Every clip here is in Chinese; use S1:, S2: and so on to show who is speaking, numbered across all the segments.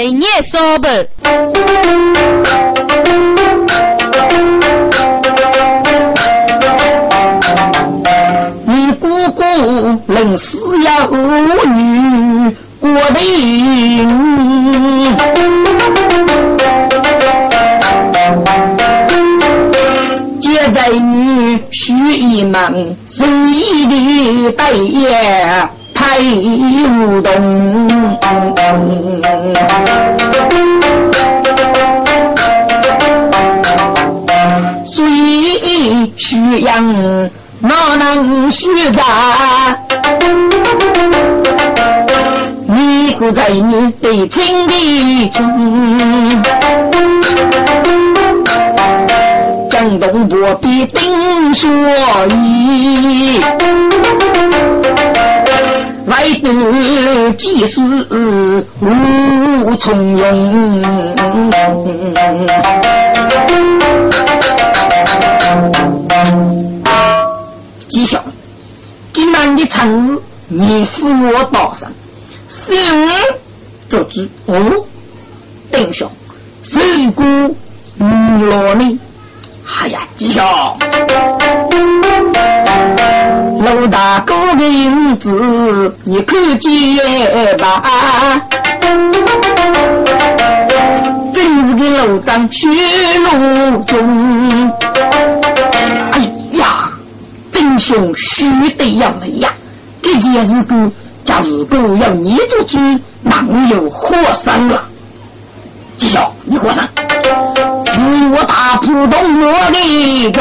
S1: 哎，你也说吧。
S2: 你姑姑临死要女过的，接在女婿一门，随意的待业。太无动，虽需养，哪能虚干？你不在你的情里中，江东伯必定说义。来得及时无从容，吉祥，今晚的场子你付我多少？十五做主哦，丁兄，十股五罗呢？哎呀，吉祥。陆大哥的影子，你看见吧？真是个老张血路中。哎呀，真兄须得要来呀！这件事故，假如果要你做主，哪有活生了？吉祥，你活生。是我大浦东我的根，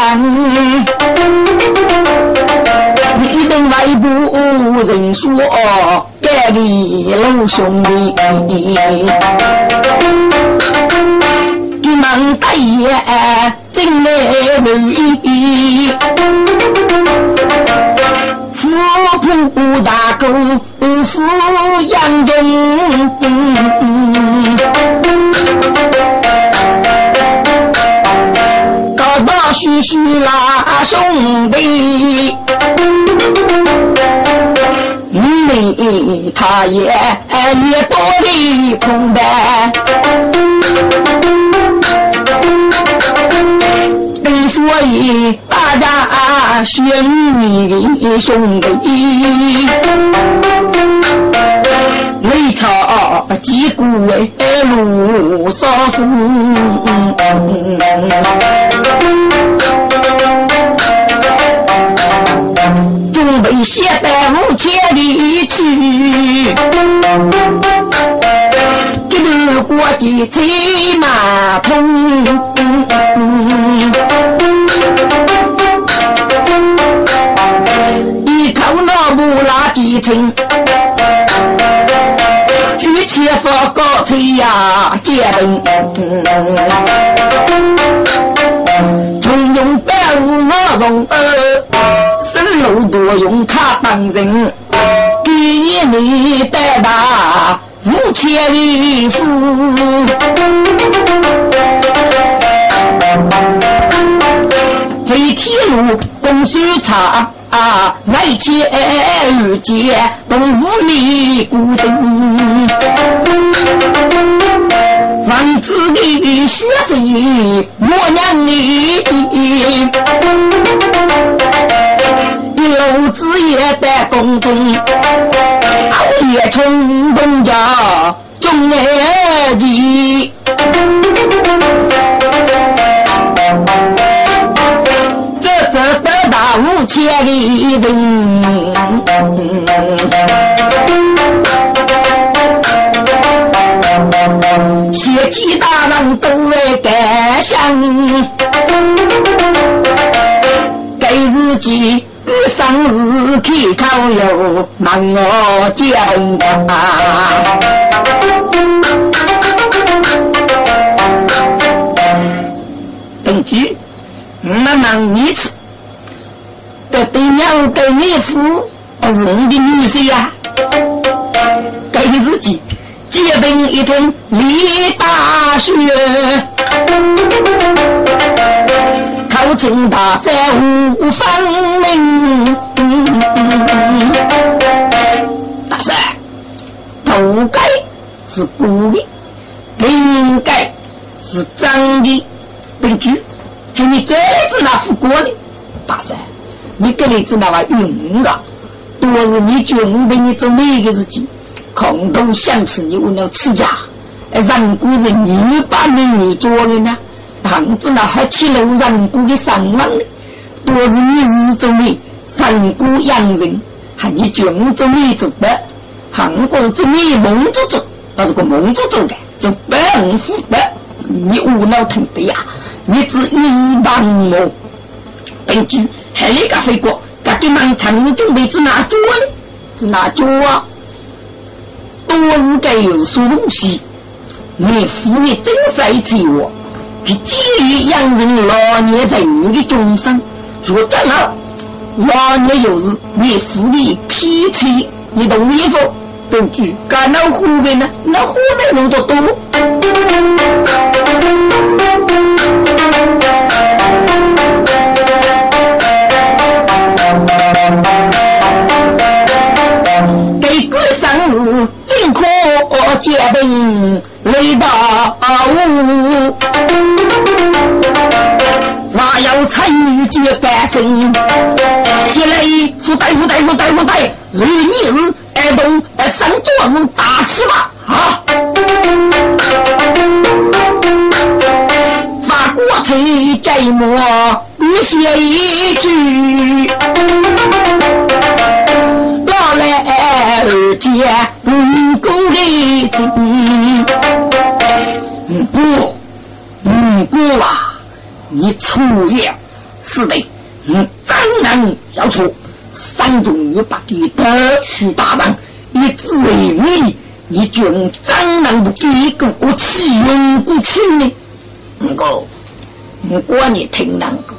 S2: 你等外部人说盖里老兄弟，你们大爷真来如意，富铺大公富杨中。须须拉兄弟，你他也也多的空白。所以大家选你兄弟，为朝击鼓路扫风。准备携带五千里去，一路过的车马通，一头老母拉几层，举起发高吹呀，接本，从容百无我容儿。生路多用他当人，给你带大五千里夫，飞铁路公输差，外切二街东五里古镇，王子的学生莫娘你。楼子也得公公，也从东家中年级，这这得大五千里人，谢几大人都来感想，给自己。生日开烤哟，问我结婚吧。同居，那能你吃？这对娘对你夫是你的女婿呀。给自己结婚一天立大学。头前大山无分明，大山，土改是故意，应该是张的本局，还你这次那副锅呢？大山，你这里子那玩用的，都是你军给你做哪个事情？空洞想吃你为了吃家，人骨是女把女做的呢？堂子那还起了人骨的上门呢？都是你日中的人骨养人，还你军中的做的，韩国做你蒙做做，那是个蒙做做的，就百无腐败，你无脑疼的呀！你只一般么？根据海里个飞过，噶对满城准备子拿脚呢？是拿脚啊？多日该有所东西，你父你真帅气我，比基于养人老年在你的终身，若正好老年有日你夫你脾气，你懂意不？根据干那湖边呢？那湖北人多多。结冰雷大雾，还要参与结干生。结雷是带不带不带不带，雷你日挨冻生做日大吃吧啊！发国粹寂寞不写一句。来二姐不够的情，不，不啊！你错了，是的，嗯，当然要错。三中女把你得去大人，你自为你，你就张能不给个我气用过去呢？不过，我管你听那个，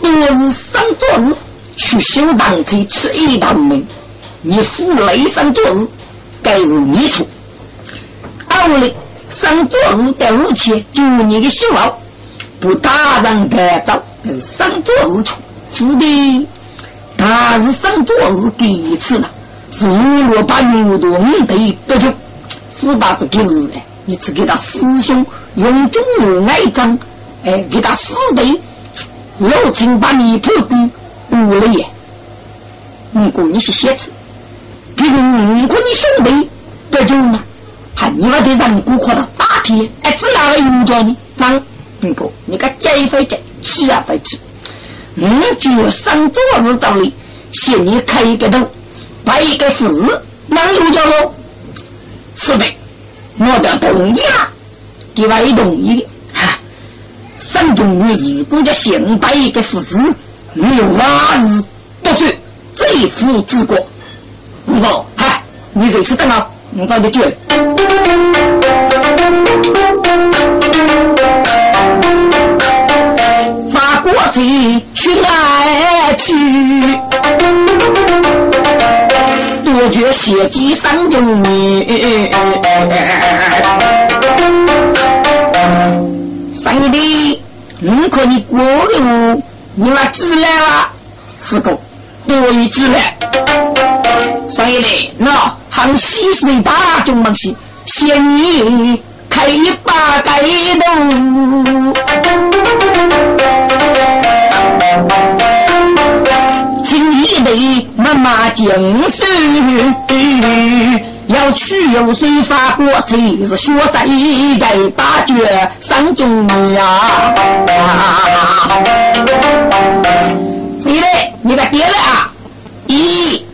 S2: 我是三做日去修堂去吃一道门。你父雷生做日，该是你错。二嘞，生做日的武器，祝你的希望不打人得到，那是生做日错。父的，他是生做日第一次了，是我把牛多五对不就？父大这个日哎，你只给他师兄用中用爱章，哎，给他死对，老亲把你破功五了耶。如果你是写字。比如，如果你兄弟得救呢，还你们的人骨可能大天，哎，只拿个用着呢？那不，你个贼飞贼，吃啊飞吃。嗯，就上桌子道理，先你开一个头，摆一个字，能用着喽？是的，我的同意了，另外一同意的。哈，山中女如果叫先摆一个字，没有哪日不是贼夫之国。我嗨，你这次等啊，我找你去。法国贼去哪去？多绝血迹三中你。三弟弟，你可你过路，你妈知来了，是个。多一之来，所以呢，那行西水大中门西，仙女开一把盖头，请一对妈妈精神，要去有谁发过财，是学在在大绝三中呀。谁嘞？你个别了啊！一、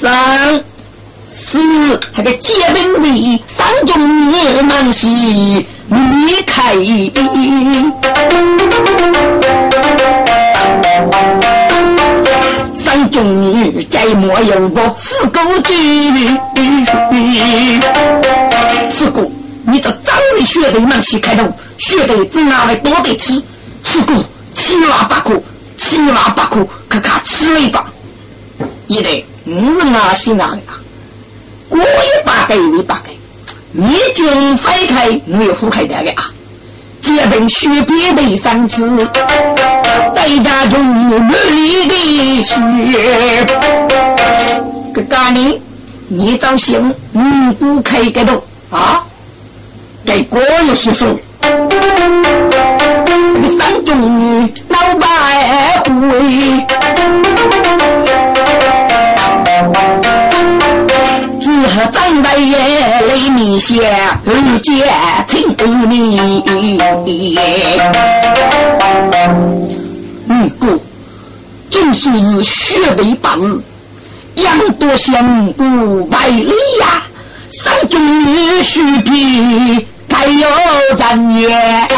S2: 三、四，还个结冰人，三中女忙西离开。三中女再莫有个四狗句。四姑，你这张瑞学的忙西开头，学的只拿来多得吃，四姑。七娃八苦，七娃八苦，咔咔吃了一把，一对五是哪些哪个？过一把给一把给，你军飞开没有覆开的个啊？结冰雪别的三次，代价中美丽的雪。个干呢？你找行，你不可以给动啊！给国有学生，三中老百会，只好站在眼泪面下，日见情不你。嗯，不，总算是学为八日。养多香不百里呀，三中女婿比该有咱远。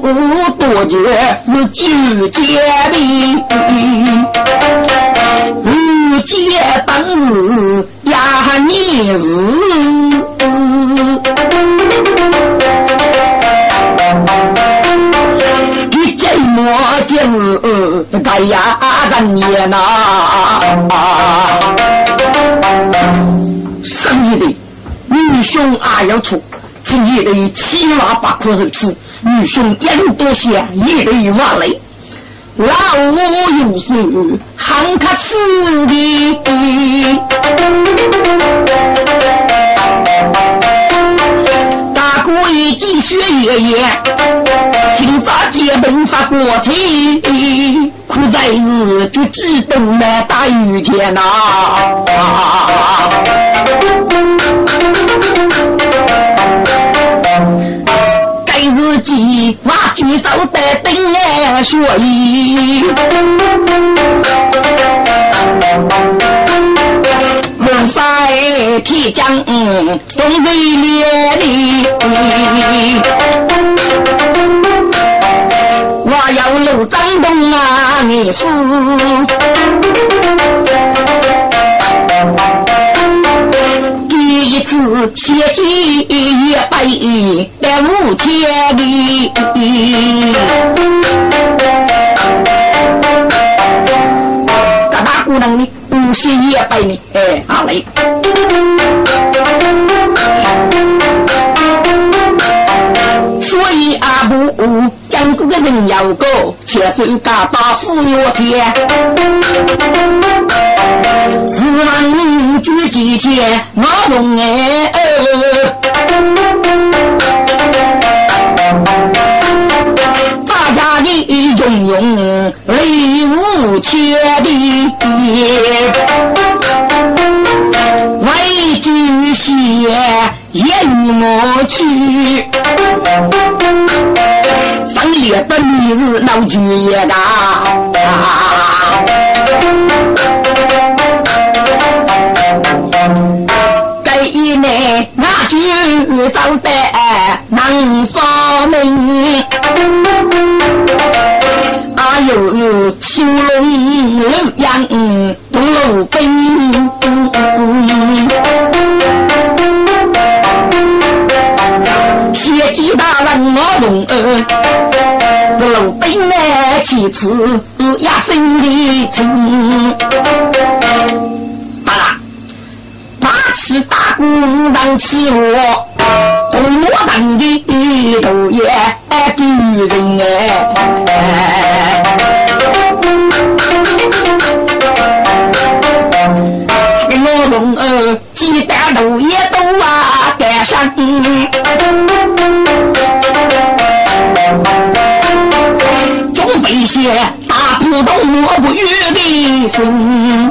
S2: 开头多觉是举节礼，得七拉八苦肉吃，女兄眼多咸也得挖泪，老有时喊他吃的。大哥一继续爷爷。今早结婚发国庆，苦在日就只等那大雨天呐。该日记挖举走得等哎学艺，龙山铁匠东北烈的。我要路张东啊，你夫。一次写进一杯在五千里，个大姑娘呢，不写一杯呢，哎，阿雷。所以阿母讲过个人要过，切手家把富有天。自问举几天，我用哎。大家的拥用泪无千的，为君写也与我去。三月的明日闹剧也大，就招得能发明，啊有修龙六阳东路兵。写几大人我容儿，路兵来其次压身的情。罢了，八尺大鼓当起我，也敌人哎。我容儿几大路也都啊赶上。些大土豆我不语的心，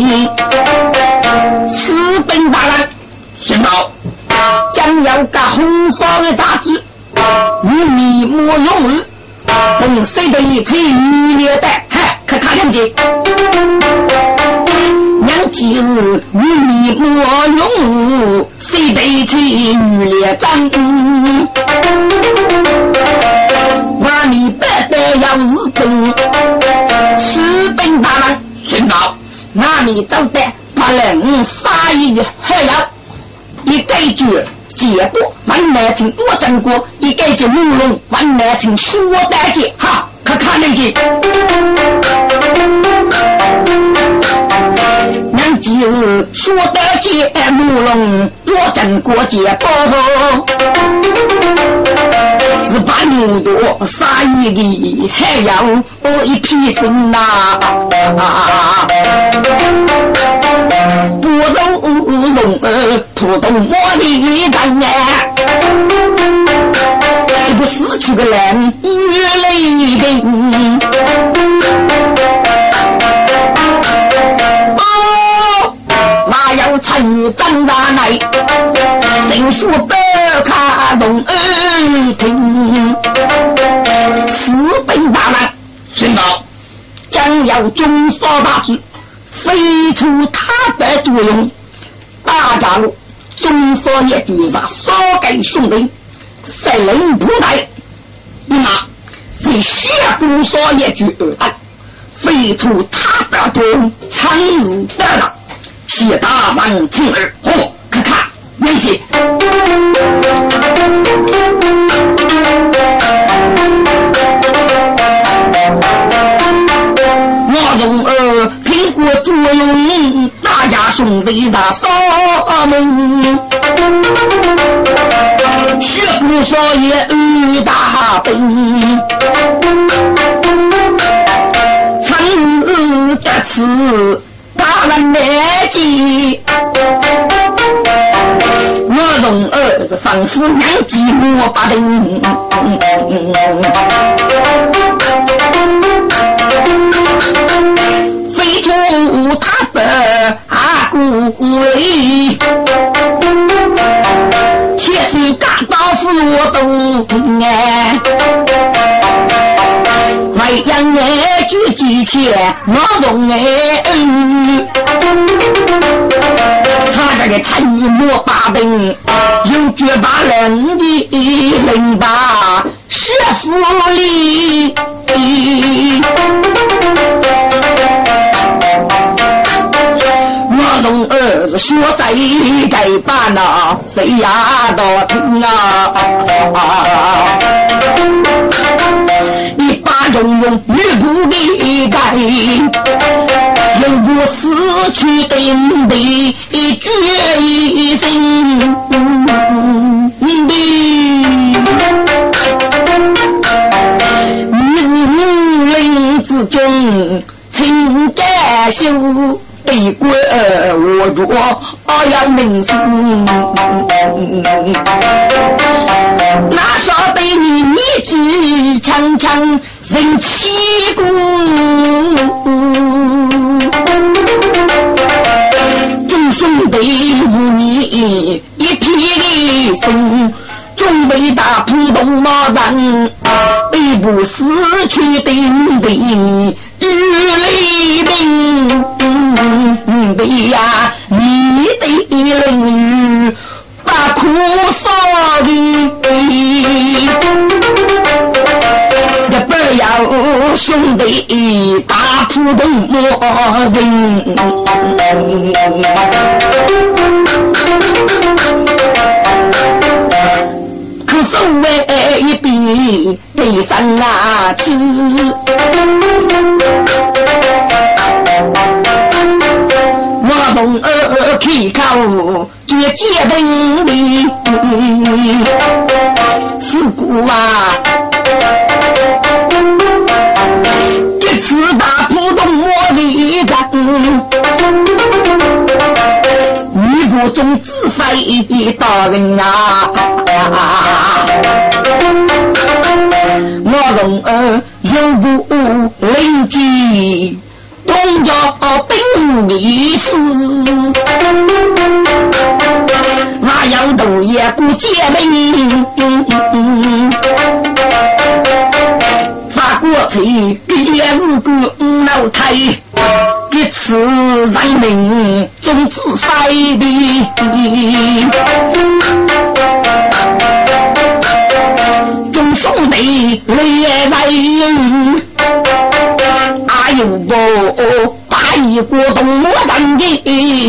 S2: 你听？此本大人宣告，将要搞红烧的杂志，与你莫用日，共谁的一切预约的，嗨，看看两集。娘今日与你莫用，谁得去女列张？我你不得要是等，吃本大人宣告，那你走得把人杀一还要一改句结果，万难请多争过，一改句乌龙，万难请说大姐，哈，可看那句。娘今日说得见木龙，若真过节不？是把牛多杀一个，还要一匹身呐！不容容儿土豆磨的干哎，死去个人女雷兵。哦，那要参与张大内，人说不看容儿听，此本大难，
S1: 宣导
S2: 将要中烧大举。飞出他的作用，大家路中少年局上少给兄弟，谁人不带？你那是血不少年局二等，飞出他的作用，参日得到，谢大王请儿，哦，看看，年纪。我从儿听过作用，大家兄弟在扫门，学不少也二大本，曾日得此大人来见，我从儿是仿佛难寂寞把灯。飞出他本阿古威，且是大刀斧我都哎，为养哎举几千我懂哎，他这个参与莫把兵，有绝把人的领把师傅里。说谁该办呐？谁呀都听啊！一把中用吕布的该，有过死去的的决一生的。之中，情感修悲国我若要能生，那晓得你年纪长长人气骨，रविन्ना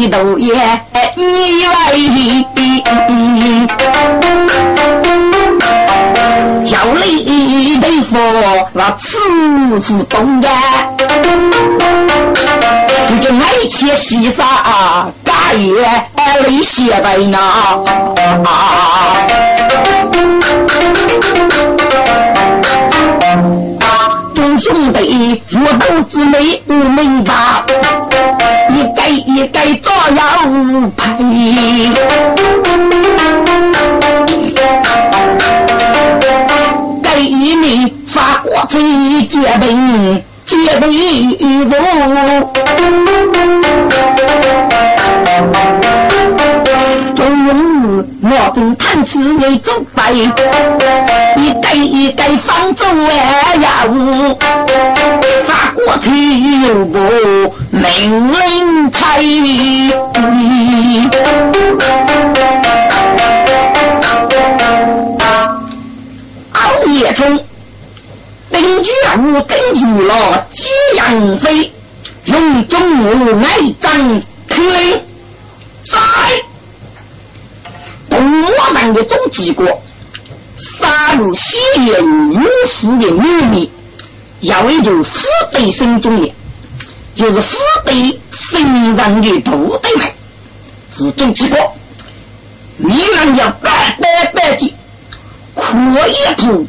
S2: 的都也以为，要你得说那此次东家。就爱妾西沙家业里写白呢。众兄弟若都姊妹不明白，一该一该照样配。给你发过去结婚。结为我跟探子为走拜，一盖一盖放走哎呀呜，发过去又不命令差。熬夜中。兵具无根住了，激扬飞，用中武来战听令。在东漠上的中几国，杀日西野女夫的秘密，要为就虎队生中的，就是虎队身上的土队派，自中几国，你们要百百百计，可一图。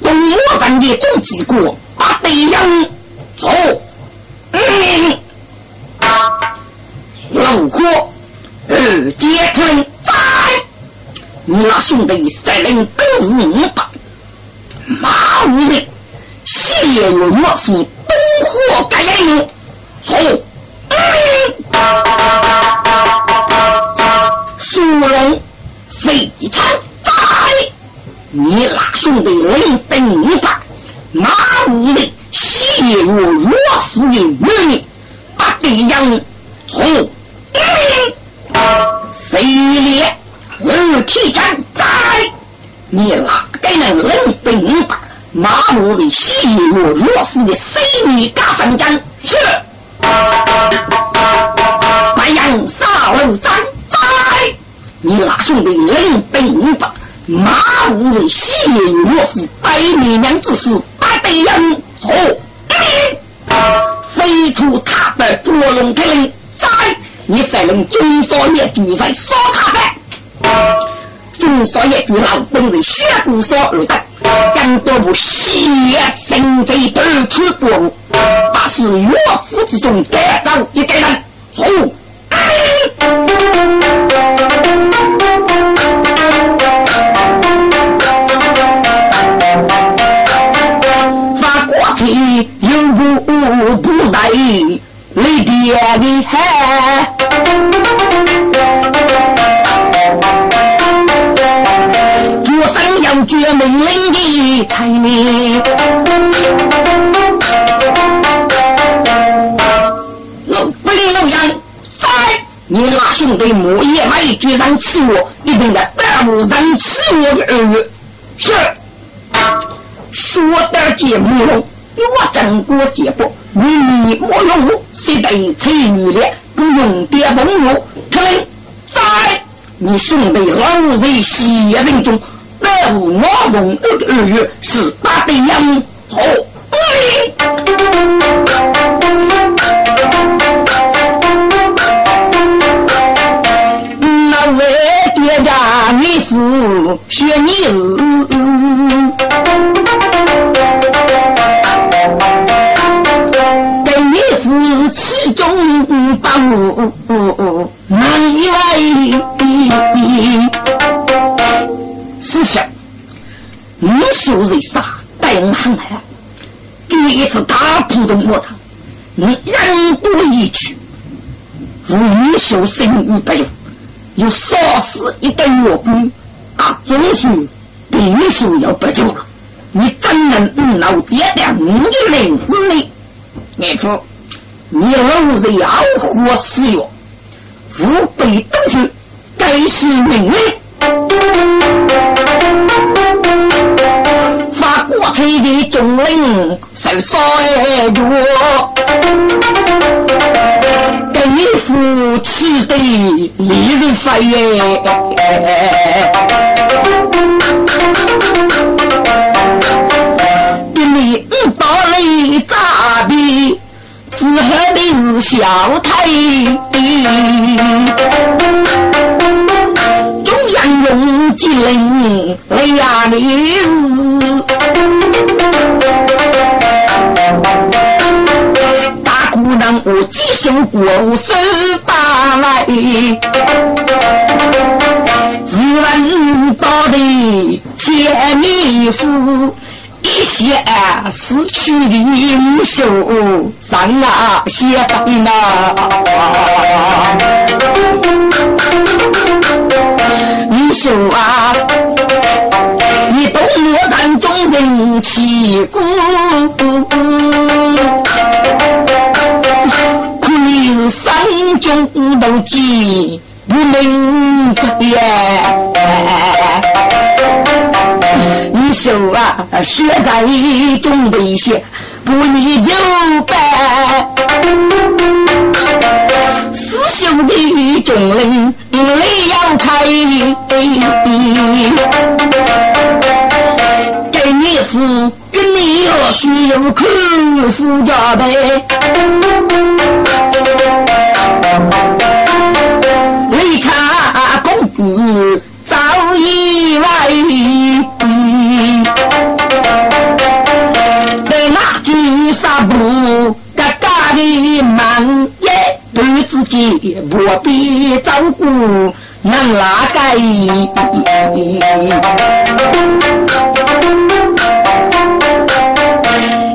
S2: 东漠战的总几个把对象走，嗯，老火二阶屯你那兄弟三人都是五百，马五人谢若岳父东火盖人走，苏龙谁参在？你那兄弟领兵五百，马五人谢我岳父的女人，把敌人哪个能领兵五百，马五人谢我岳父的谁女加上将？是白杨杀路战在？你那兄弟领兵五百。马无人谢岳父百年娘之事，八得人错，飞出他的捉龙铁令，在你三人中少爷主在杀他，中少爷主老本人血骨所而得，更多不血生贼得出国物，把是岳父之中带走一个人，错。有不不带雷电的海，上要绝命令的彩铃。老兵老杨，在你那兄弟莫也买居然欺我，一定在大路上欺我的儿女。是，说的节目了。我整国结果，你莫用武，谁得才女烈，不用点文武。可能在你兄弟老人血人中，那无我用二个二月是八的样错。那位爹家你是学你儿。其中不意外。思无秀人杀，带人很害。第一次打普通魔场，你人多一去，无秀生于不用，又杀死一个岳兵，啊，总算兵秀要不救了。你怎能不老爹的你的名字呢？岳父。你老人要活死哟，吾辈都是该是命令，发过去的中令是少爷给你夫妻的利润费耶，给你五道雷咋的？只喝的是小太中央用金令来压的是大姑娘我几声过十八来，自问到底千里夫。一些死去的英雄上啊写灯啊，英雄啊，你东岳战中人气鼓，可你三军都记不能呀。手啊，血在中备血，不你就败。死兄弟众人泪要开，给你死，跟你要需要苦苦加倍。为查公子早已来。不嘎嘎的忙，对自己不必照顾，能哪个？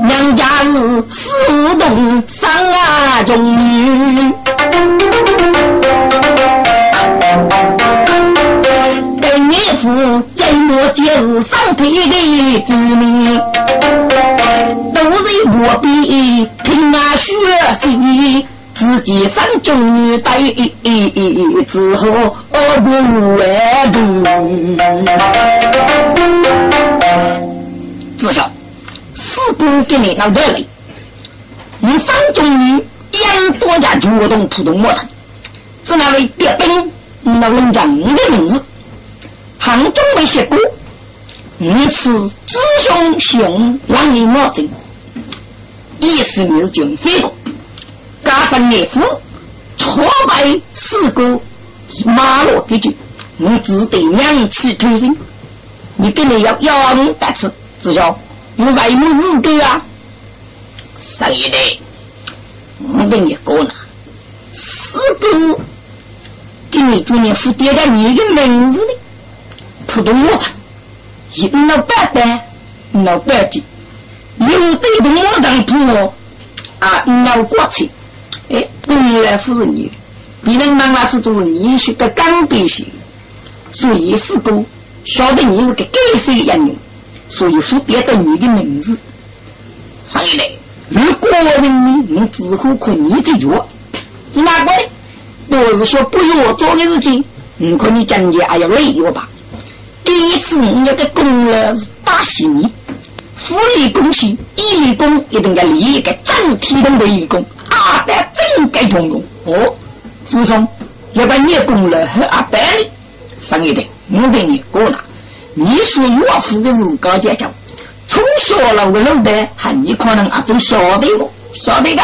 S2: 娘家是四栋三啊中女，给你父节末节日上腿的子女。我比听那学习，自己上中带之后不外读。至少四姑给你闹得来，你上中养多家主动普通模特，只那位别兵那人家你的名字，杭中没写过，你此子兄兄让你莫争。意思你是军费的，加上岳父挫败四哥马路的军，你只得两气吞声。你跟你要要人得吃，只晓有什么日子啊？谁的？我跟你讲了，四哥给你做年付点个你的名字的，普通话唱，一老板板，老板的。有对的我当铺啊，闹国粹，哎，本来不是你，别人妈妈子都是你学个刚必些，所以是个晓得你是个该死的样人，所以说别到你的名字。上一代，如果人民用纸糊可你这脚，是哪个？我是说不要做的事情，你看你讲解还要累我吧？第一次你要个功劳是大喜你。福利公司，义工一定要立一个整体的义工，阿呆真该通用哦。自从，要把你供了和阿呆的上一代，我给你过了。你说岳父的是高阶讲，从小了我老的，还你可能啊都晓得我，晓得的。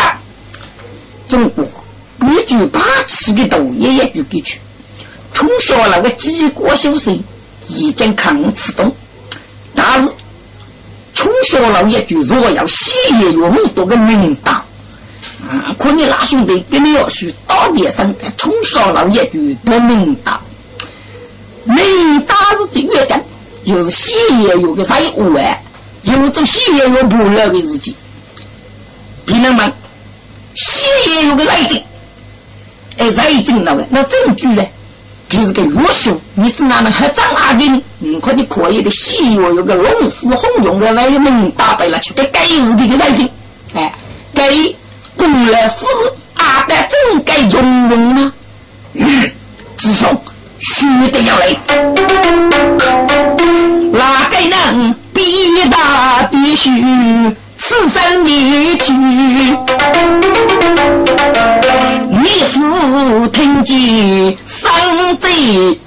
S2: 中国一句霸气的多，也一句给去。从小那个几国修身，已经抗吃东，但是。从小了一句若要喜业有很多个名堂，可你那兄弟跟你要说大点声，从小了一句多名堂，名堂是这样讲，就是喜业有个啥五万，有种喜业有不乐的日子，朋友们，喜业有个财经，哎，财经那个那证据呢？就是个优秀，你只哪能还长阿的呢？嗯，可你可以的西药有个龙虎红用的外门打败了去，给该有的个来的，哎，给公来夫阿的真该用用吗？嗯，至少须得要来，哪个能必大必须？此生离去，你父听见伤悲语。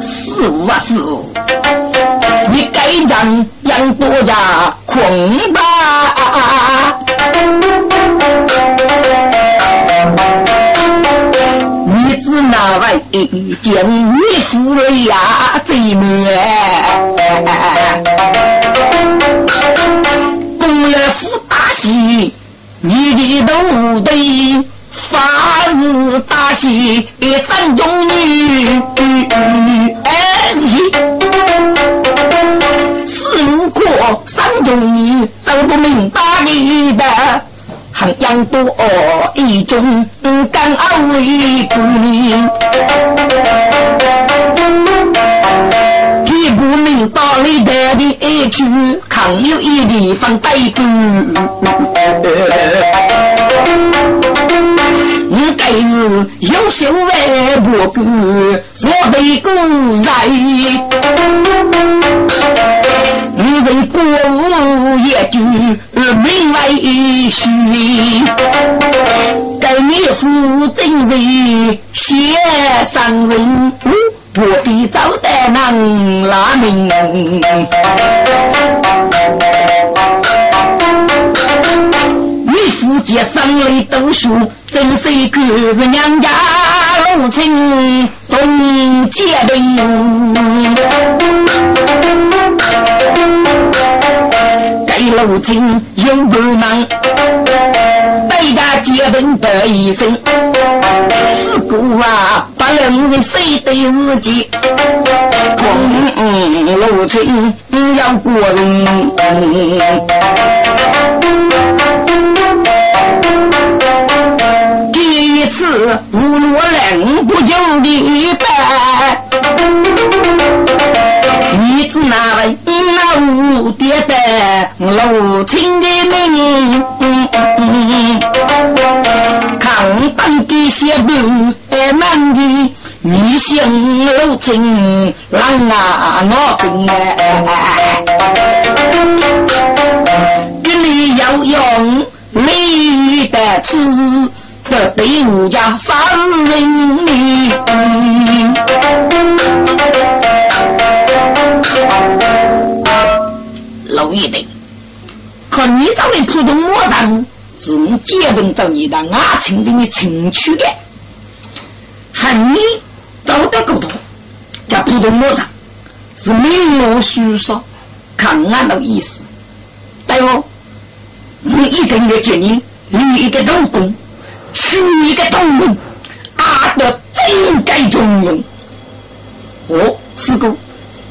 S2: 师傅啊，师傅，你该让养多家困吧。你只拿外一件衣服呀，最美。公爷府大喜，你的都得。发大喜，三中女，哎、五个三中女，走不明白的。衡阳多一种干安为贵，屁股明道理得的一句，抗有一地方逮捕。你该是有心为不顾，做对古人。你为国务也就没外虚，该你负真为先上人，不必招待那拉命。你夫妻生来读书，真是个娘家老亲懂结冰。如今有不忙，大家结婚得一生，四姑啊，把两人谁对自己？嗯，如今要过人。第一次无落人不久的拜，你子那位？五爹的楼清的命，抗当的些兵哎难的，你姓楼清，让啊我跟哎，给你要用你的词，的对我家杀人你找的普通魔杖是你结婚找你的阿成给你请去的，喊你找的够多，叫普通魔杖是名落虚说，看俺的意思，对不？你一定要建议立一个老公，娶一个东人，阿德真该重用。哦，师哥，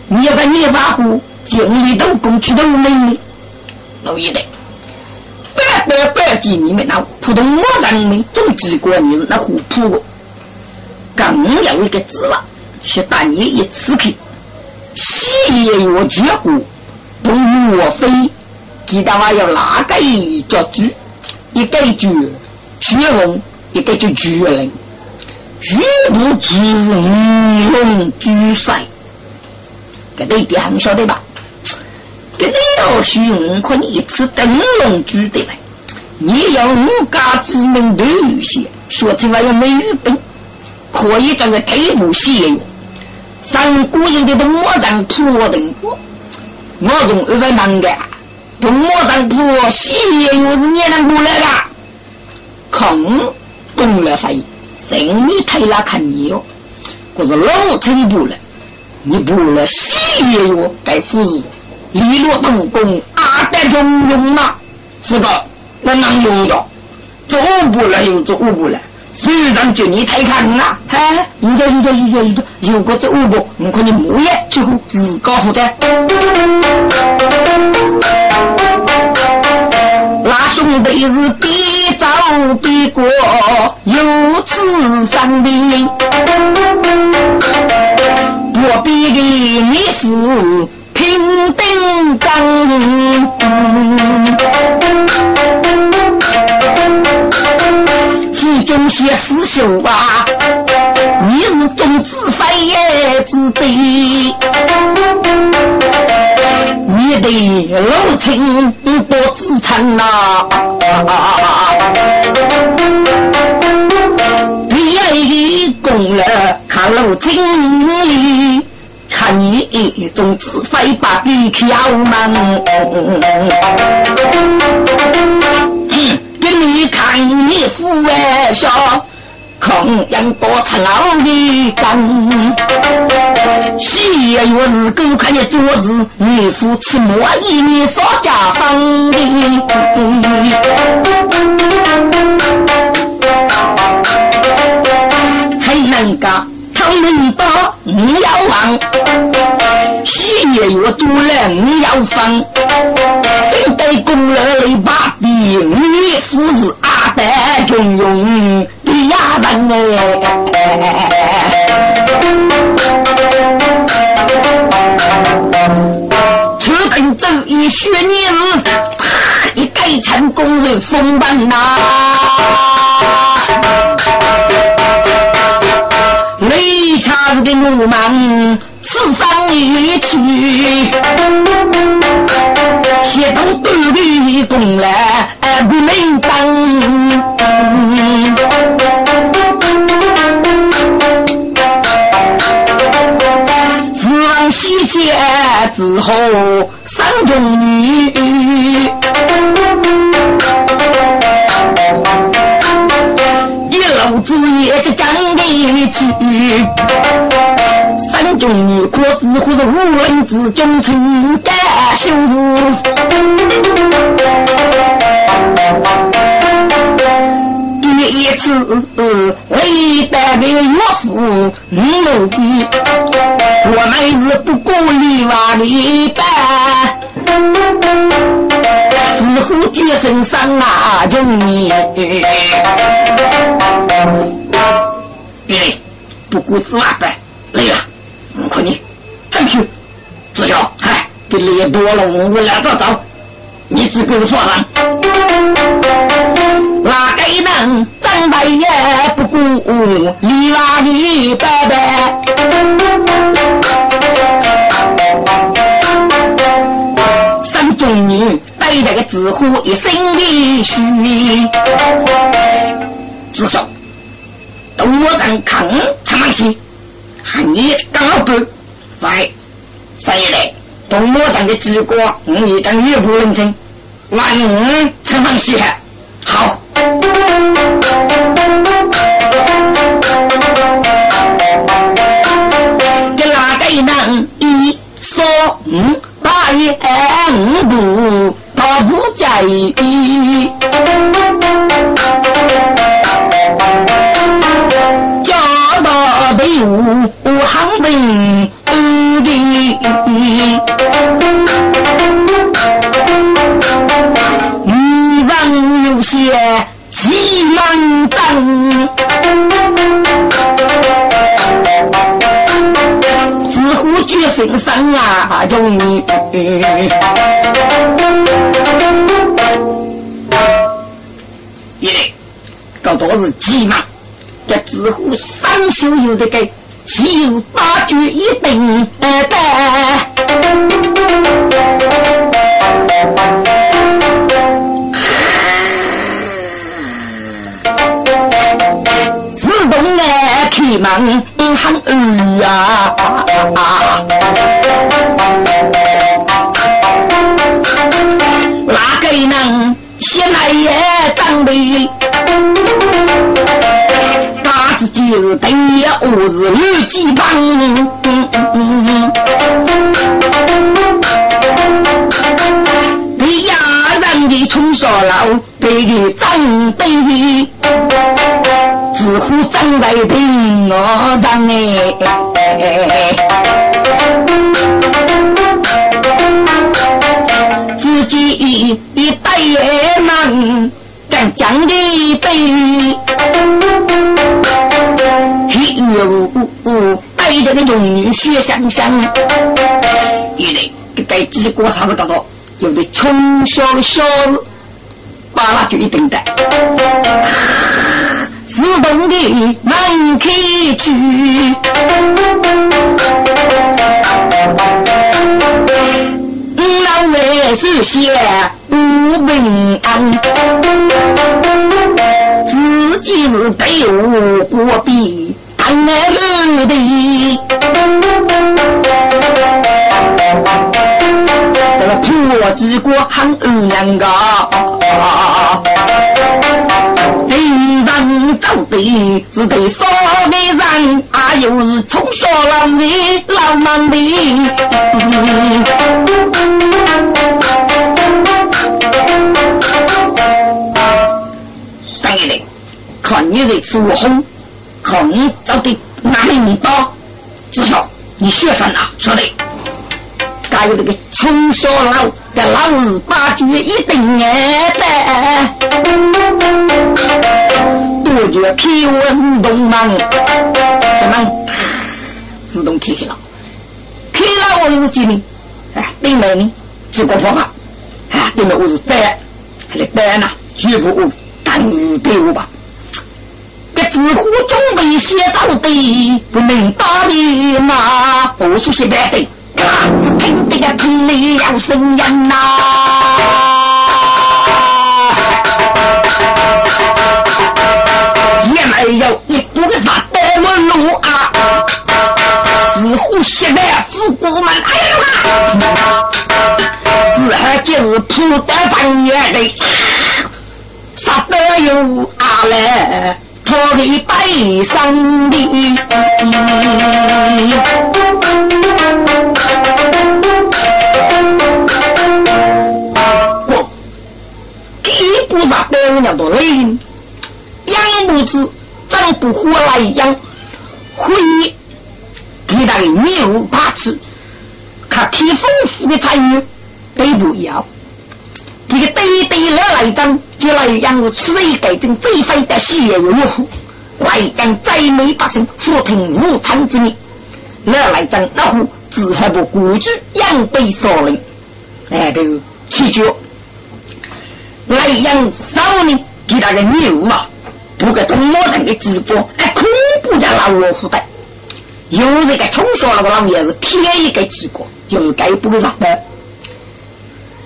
S2: 你要把你的瓦户。经历都公去都没的，老一代，百百百几你们那普通我人们总几个你是那虎扑，更要一个字了，是当年一刺客，西也有绝国，东岳飞，记得话要哪个叫巨，一个巨巨龙，一个就巨人，玉不巨龙巨帅，这个一点还晓得吧？给你要许五块，你一次灯笼举得来。你要五家之门都有些，说起来要美玉本，可以整个腿部写哟。三姑人的都莫让铺我等过，我从二百忙的，都莫让铺写哟是你能过来的？空公了费，生女太拉看你哟，可是老成不了，你不了写哟该死。利落度功，阿呆中用啊？是个那能用着？做不来又做不来，虽然就你太看啊！嘿，有着有着有着有着，有个做不，我看你木业就自搞好的。那兄弟是比走比过，有此三兵，我比的你是。平等刚，其中些思修啊，你是种子非子对，你的老亲多资产呐，你爱功了看老亲。你一种自费把笔挑门，给你看你富万笑，空养多出老的根。喜月是狗看你桌子，你说吃馍一你少家风的。还能干，他们多你要忘。喜月月做了你要放。正对公儿的把柄，你是阿呆中庸的丫人哎。此等正义学年，一改成工人风班呐。雷叉子的怒马。此上一去，协同斗笠功来不明当。自王西街之后，三中女，无人之中情感修第一次为代表岳父你奴的，我们是不顾里外的办，似乎决心上啊中你。哎，不顾此外办，累了。我看你，站去，子乔，嗨，给累多了，我两个走，你只顾说上。哪个能长大也不顾里外的拜拜？三中女对那个纸糊一身的虚，子乔，等我站扛长马去。喊你刚好不，喂，三爷嘞，东莫党的机关，你当岳不认真，万五陈放西海，好。给哪个人一说嗯，大爷五步，他不在意。婿香香，一来给带几个啥子搞到，有的穷小小子把那就一顿带，自动的门开去，老为是些不平安。自己是对我过比。来了的，破机关很二两个，人人走的的，是对少的人，啊，又是从小老的老难的。三爷的，看你这次我红，看你找的哪里你刀？子孝，你学什么？说的。还有这个穷小老的老日八句一定挨得，多觉开我自动门，怎么自动开开了？开了我是几呢？哎，对门呢？几个方啊？啊，对门我是单，还是单呢？绝不单日对我吧？这自乎准备先走的，不能打的嘛？我说些白的。只听得个霹雳有声音呐，也没有一步个啥多么路啊，似乎现在是过门哎呀，只还就是普得正月的，啥都有阿来。托给北上的，过，第一步啥都要多累，养母子长不活来养，会给他的牛八吃，看提丰富的财物都不要，这个堆堆来来张。就来让我吃一改正最费的喜悦有福，来养再美百姓福听无常之命。那来张那户只还不孤居养被少人，哎，这是七绝。来养少年给他个牛啊，不给同老人的直播，哎，恐怖的老虎的。有这个从小那个老爷子贴一个机关，就是该不给啥的。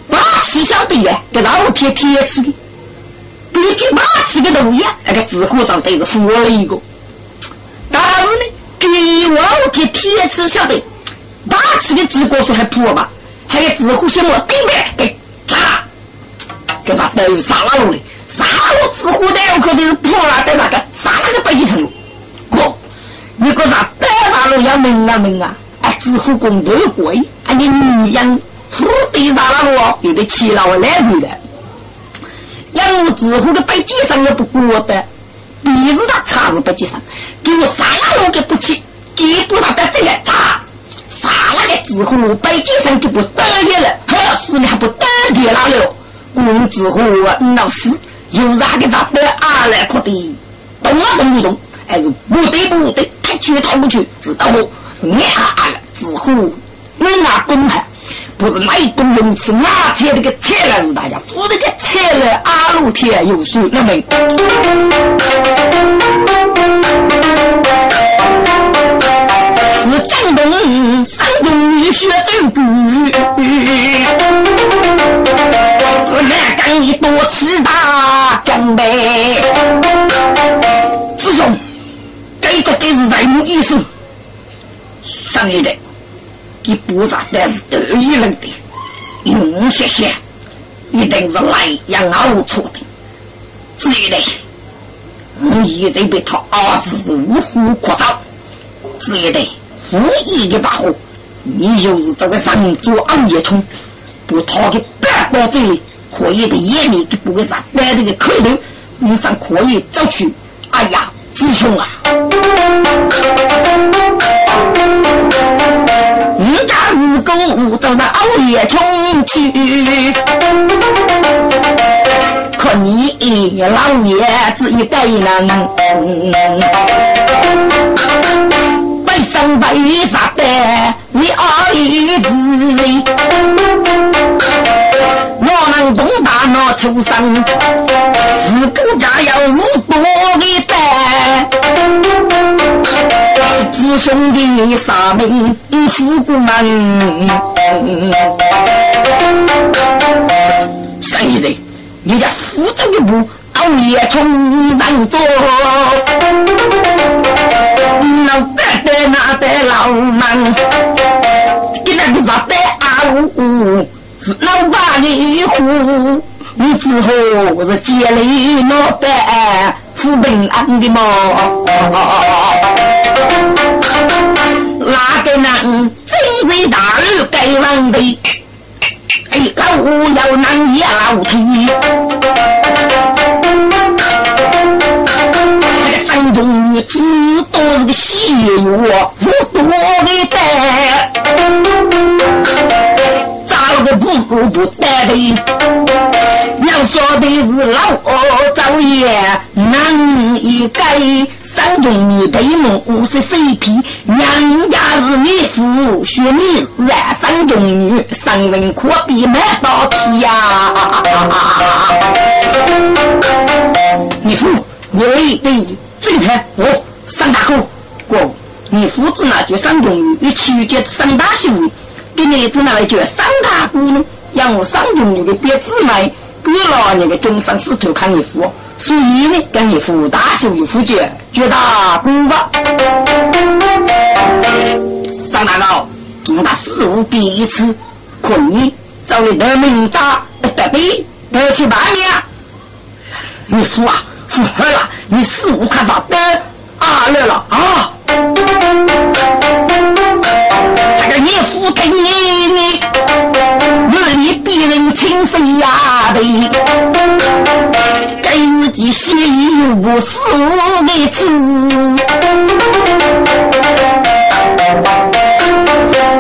S2: 八七相对呀，给老贴贴吃的。根据八七个东西，那个纸货长得是活了一个。但是呢，给我贴贴吃晓得，八七的纸果说还破吧？还有纸货什么对不对？给查，给啥都杀了路的，杀了纸货的我可都是破了，在那个杀了个北极城。哥，你个啥白大路要门啊门啊？哎，纸货工都贵，啊你女人富得杀了路，有的七老来回的。让我之后的北极上也不过的，鼻子他插是北极上，给我杀了我给不起，给不他的这个插，杀了个之后北极上就不得了了，好死你还不得了了，我之后啊闹死，又让给他得阿来哭的，动啊动不动，还是不得不得，太去太不去，知道不？是阿了之后，没拿公汉。不是那一栋龙池拿车那个车来是大家扶那个车来阿路天有水那么，是江东山东女婿走古，是南岗一多吃大装备，师兄，这个都是人物意思，上一代。给菩萨但是得意人的，嗯，谢谢，一定是来养熬错的。至于呢，我现在被他儿子五虎扩招，至于呢，无意的把火，你就是这个上做暗夜冲，不他的半刀这里，可以的眼里就不会啥，带这个口头，你上可以走去。哎呀，师兄啊！人家如果走上熬夜冲去，可你老爷子一代人，背上背啥的，你儿子，我能东大那出生，自个家要如多的担。师兄弟杀命富过门，谁的？你家负责的不熬夜冲上桌，老白的那的老难，给那个啥的阿五是老爸的户，你之后是接了老板。富平安的么？哪个能真是大日该王的？哎，老虎要难也老天。那个山中女子多是个细我无多的带，扎了个布布布带的，要晓得是老早也难一改。山中女对梦五十岁皮，娘家是女夫，学你染山中女，生人可比满刀皮呀！你夫，你对正太哦，三大口哥，你夫子那叫山中女，你娶接三大媳妇，给你子那位叫三大姑呢？让我山中女的别姊妹，给了你个终身师徒看你夫。所以呢，跟你父大手一夫姐，绝大功吧。上大高，我打四五比一次，可以找你得名大，得比得去办面。你父啊，父儿了，你四五看啥得啊来了啊！个你父跟你你，儿你比人亲生呀的。自己心有不死的字，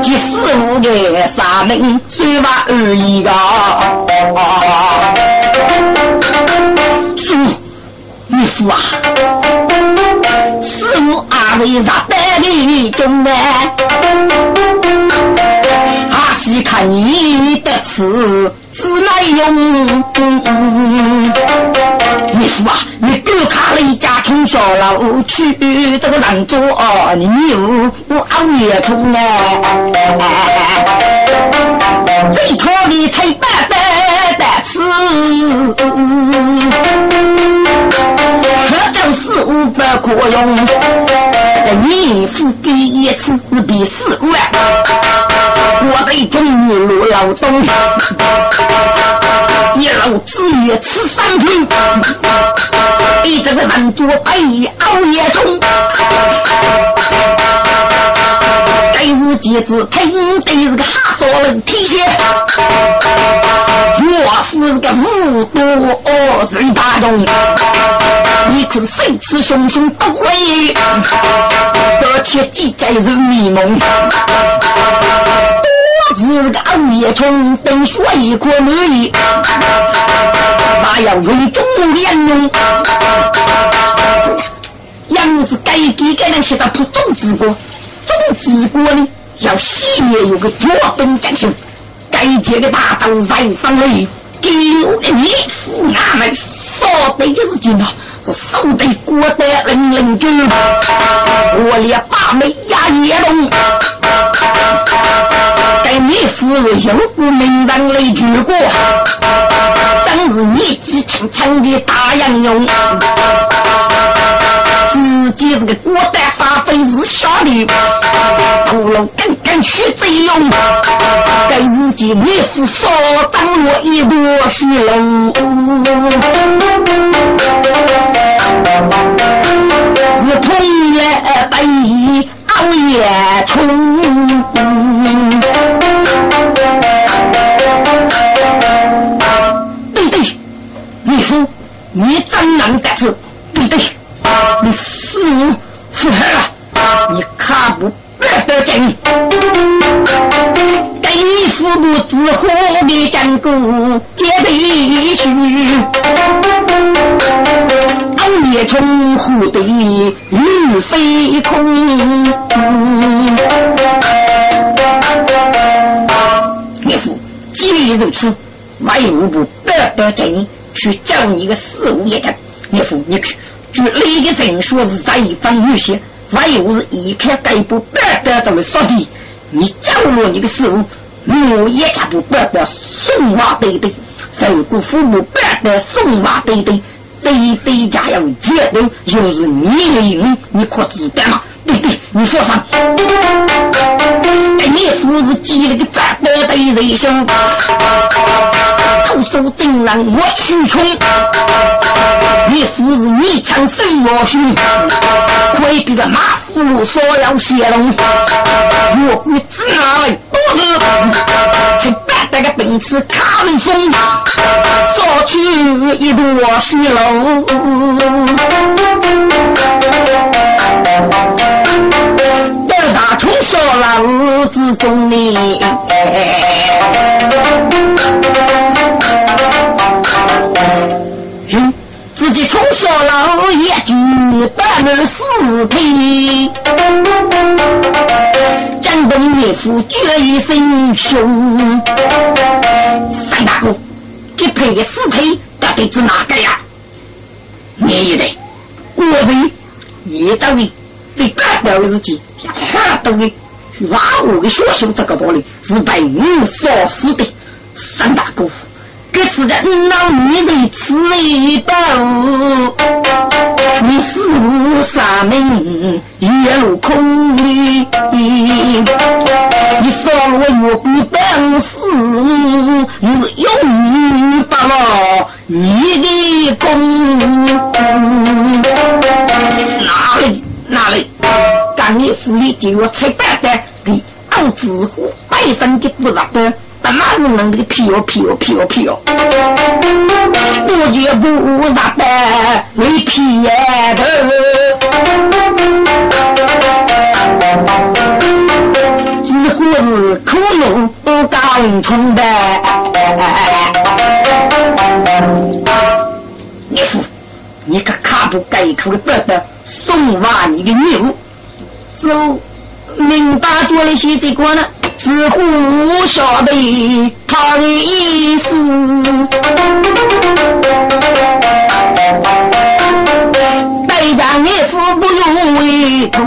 S2: 第四五个三门嘴巴而已个。师傅，你父啊，师傅阿为啥带你中呢？阿西看你的词。自来用，你父啊，你给他离家从小楼去，这个难做哦，你牛我熬夜虫哎，最讨的才白白的吃，可就是五百可用，你父给一次比四万，我得中一路劳动。一路子月吃三顿，你这个人做背熬夜中，该是节子听得是个哈少人听些，我是个无多嘴大中，你可是生气汹汹多威，而且记载人迷蒙。是个熬夜虫，等说一颗而已，那要用中粮用。杨子该给该能写到普种子国，种子国呢要细也有个脚本讲究，该接的大刀在方里，给我给你，俺们少得的是劲啊，是少得过得人人久，我连八妹压也动。你是有股名人来举过，真是年纪轻轻的大英雄，自己这个果断发挥是晓得，不如跟跟徐贼勇，给自己你是少当了一朵树龙，是同来被熬夜冲。你怎能得此？对对，你死无复合了，你看不得劲。母之后的坚固结必须，暗夜中虎的雨飞空。岳父，既然如此，为何不得得劲？去叫你个四五爷的，你父你去，据那个人说是在一方有些，万一是一开盖不白的这么扫地，你叫我你个四五，我也家不白的送娃对对，受过父母白的送娃对对，对对家要接的又是你领，你可知道吗？对对，你说啥？你父子积了个白白的人生。投手真人我去冲。你父是你枪手我兄，回避的马虎路所要泄露，若果只拿来才白带个兵器卡威风，扫去一朵血楼。二大冲说老子中呢。自己从小老一句半门死体，江东岳父决一身凶。三大哥，给配的尸体到底是哪个呀？你也得，果然，你到底最干掉的日记，好多的挖我的学校这个道理是被你烧死的，三大哥。这次的老女人吃一饱，你四无三命夜路空里，你少了我不本事，你是永远不了你的功。哪里哪里，干你府里给我吃饭的，给熬子火，百生的不咋的。哪能能给你劈哦劈哦劈哦劈哦！不绝不杀的，你劈呀头！几乎是可用刚冲的。你父，你可卡不改口的伯伯送完你的礼物，走，明大做了些这个呢。似乎晓得他的意思，代家岳父不用为痛。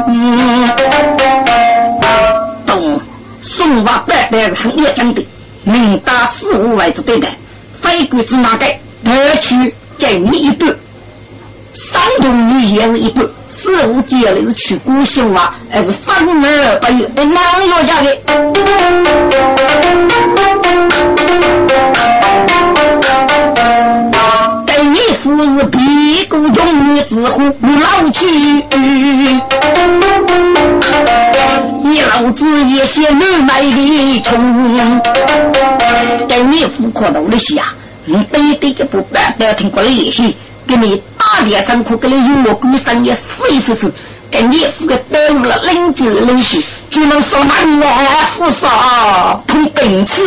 S2: 懂，送娃拜拜是很严正的，明打四五位子对待，非国之马盖，得去给你一半。山东女也是一半，四五姐的是娶姑媳娃，还是分而不有？哎，哪个要嫁的？对你父是屁股中女子户老去，你老子也些女卖的穷，对你父可多的些啊！你对对个不办，不要听过来也行。给你大点辛苦，给你用我工生意试一试试，给你付个耽误了邻居的邻居，就能说满万富少碰本次，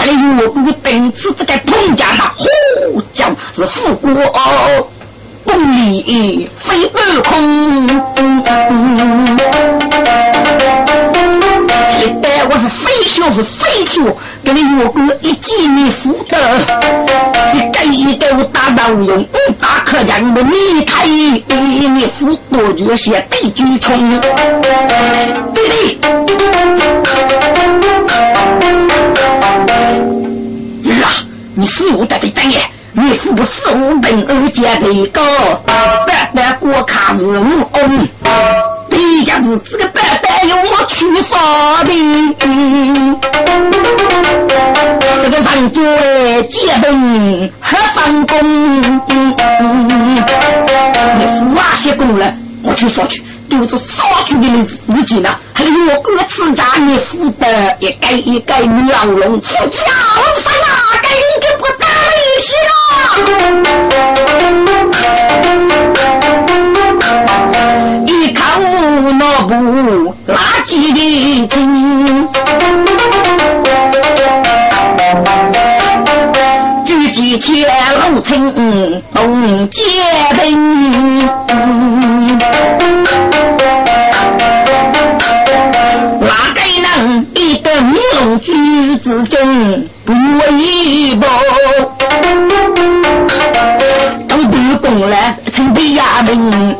S2: 还有我工本次这个碰家的，呼叫是富国不利非二空，这带我是非跳是非跳。给你岳哥一记你福德，一给一给我打上用，一打可将我你太你福多就些对举冲，对对。儿啊，你死我得被等耶！你父不死我本二姐这个，白白过卡是无功。一家是这个白白由我去杀的，这个上桌结婚还上工，你是哪些工人？我去杀去，丢着杀去的日记呢？还有我哥吃家你负的一改一改两龙，夫家我上哪改一个不打一我那部垃圾的经，举几千路程东街灯。哪个能一个龙举之中不为报？都不懂了，成被压门。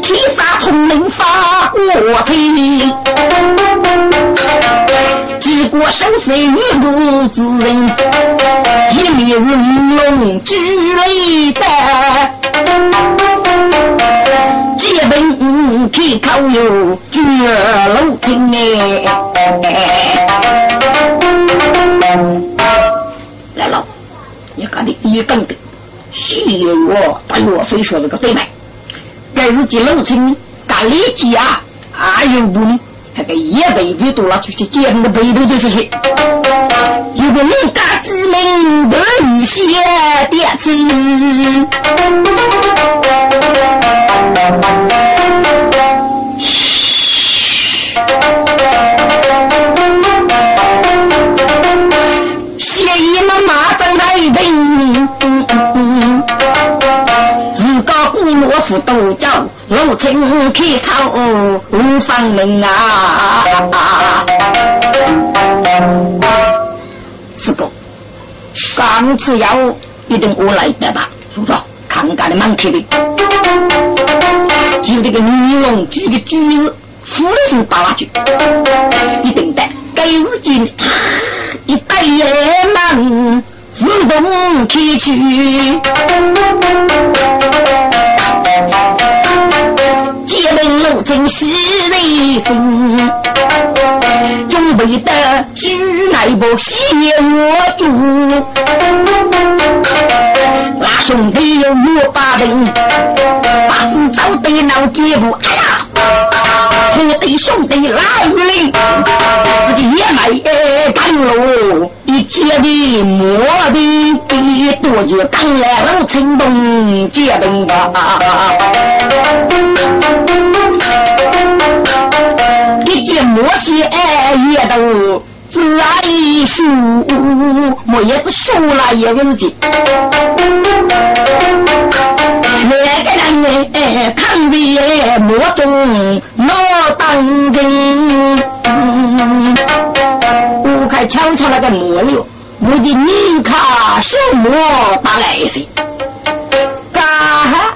S2: 天杀聪明发过去，结果手碎女不之人，一面是龙举雷的。结本开口哟，绝路听哎。来了，你看你一根的，细我把岳飞说了个对白，该是几路听，干力气啊，还有不呢？那个一辈子多了出去捡个背头就出去，有个人家知名的女婿爹亲。自个姑罗府都叫陆青开口无方门啊！四哥，刚吃药一定我来得吧？叔叔，看干的蛮开的，就这个女龙举个举子，扶的是八拉举，一定的。该日间，一带野蛮自动开去，结门路真是内心，准备的举来不谢我主，那兄弟有我把人，把子找得闹绝不，哎呀！兄弟兄弟来领，自己也买干喽，一切的磨的多就干了，老成东结登吧。一件磨鞋也都自爱书，磨叶子书了也是紧。人哎，看在莫中闹当真。我开瞧瞧那个磨了，我的你卡小磨打来些，干哈？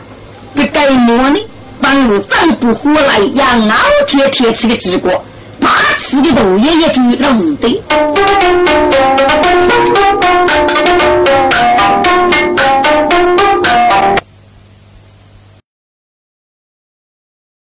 S2: 这该磨呢？凡是长不回来，养老天天吃个鸡果，八吃的豆爷也就那是的。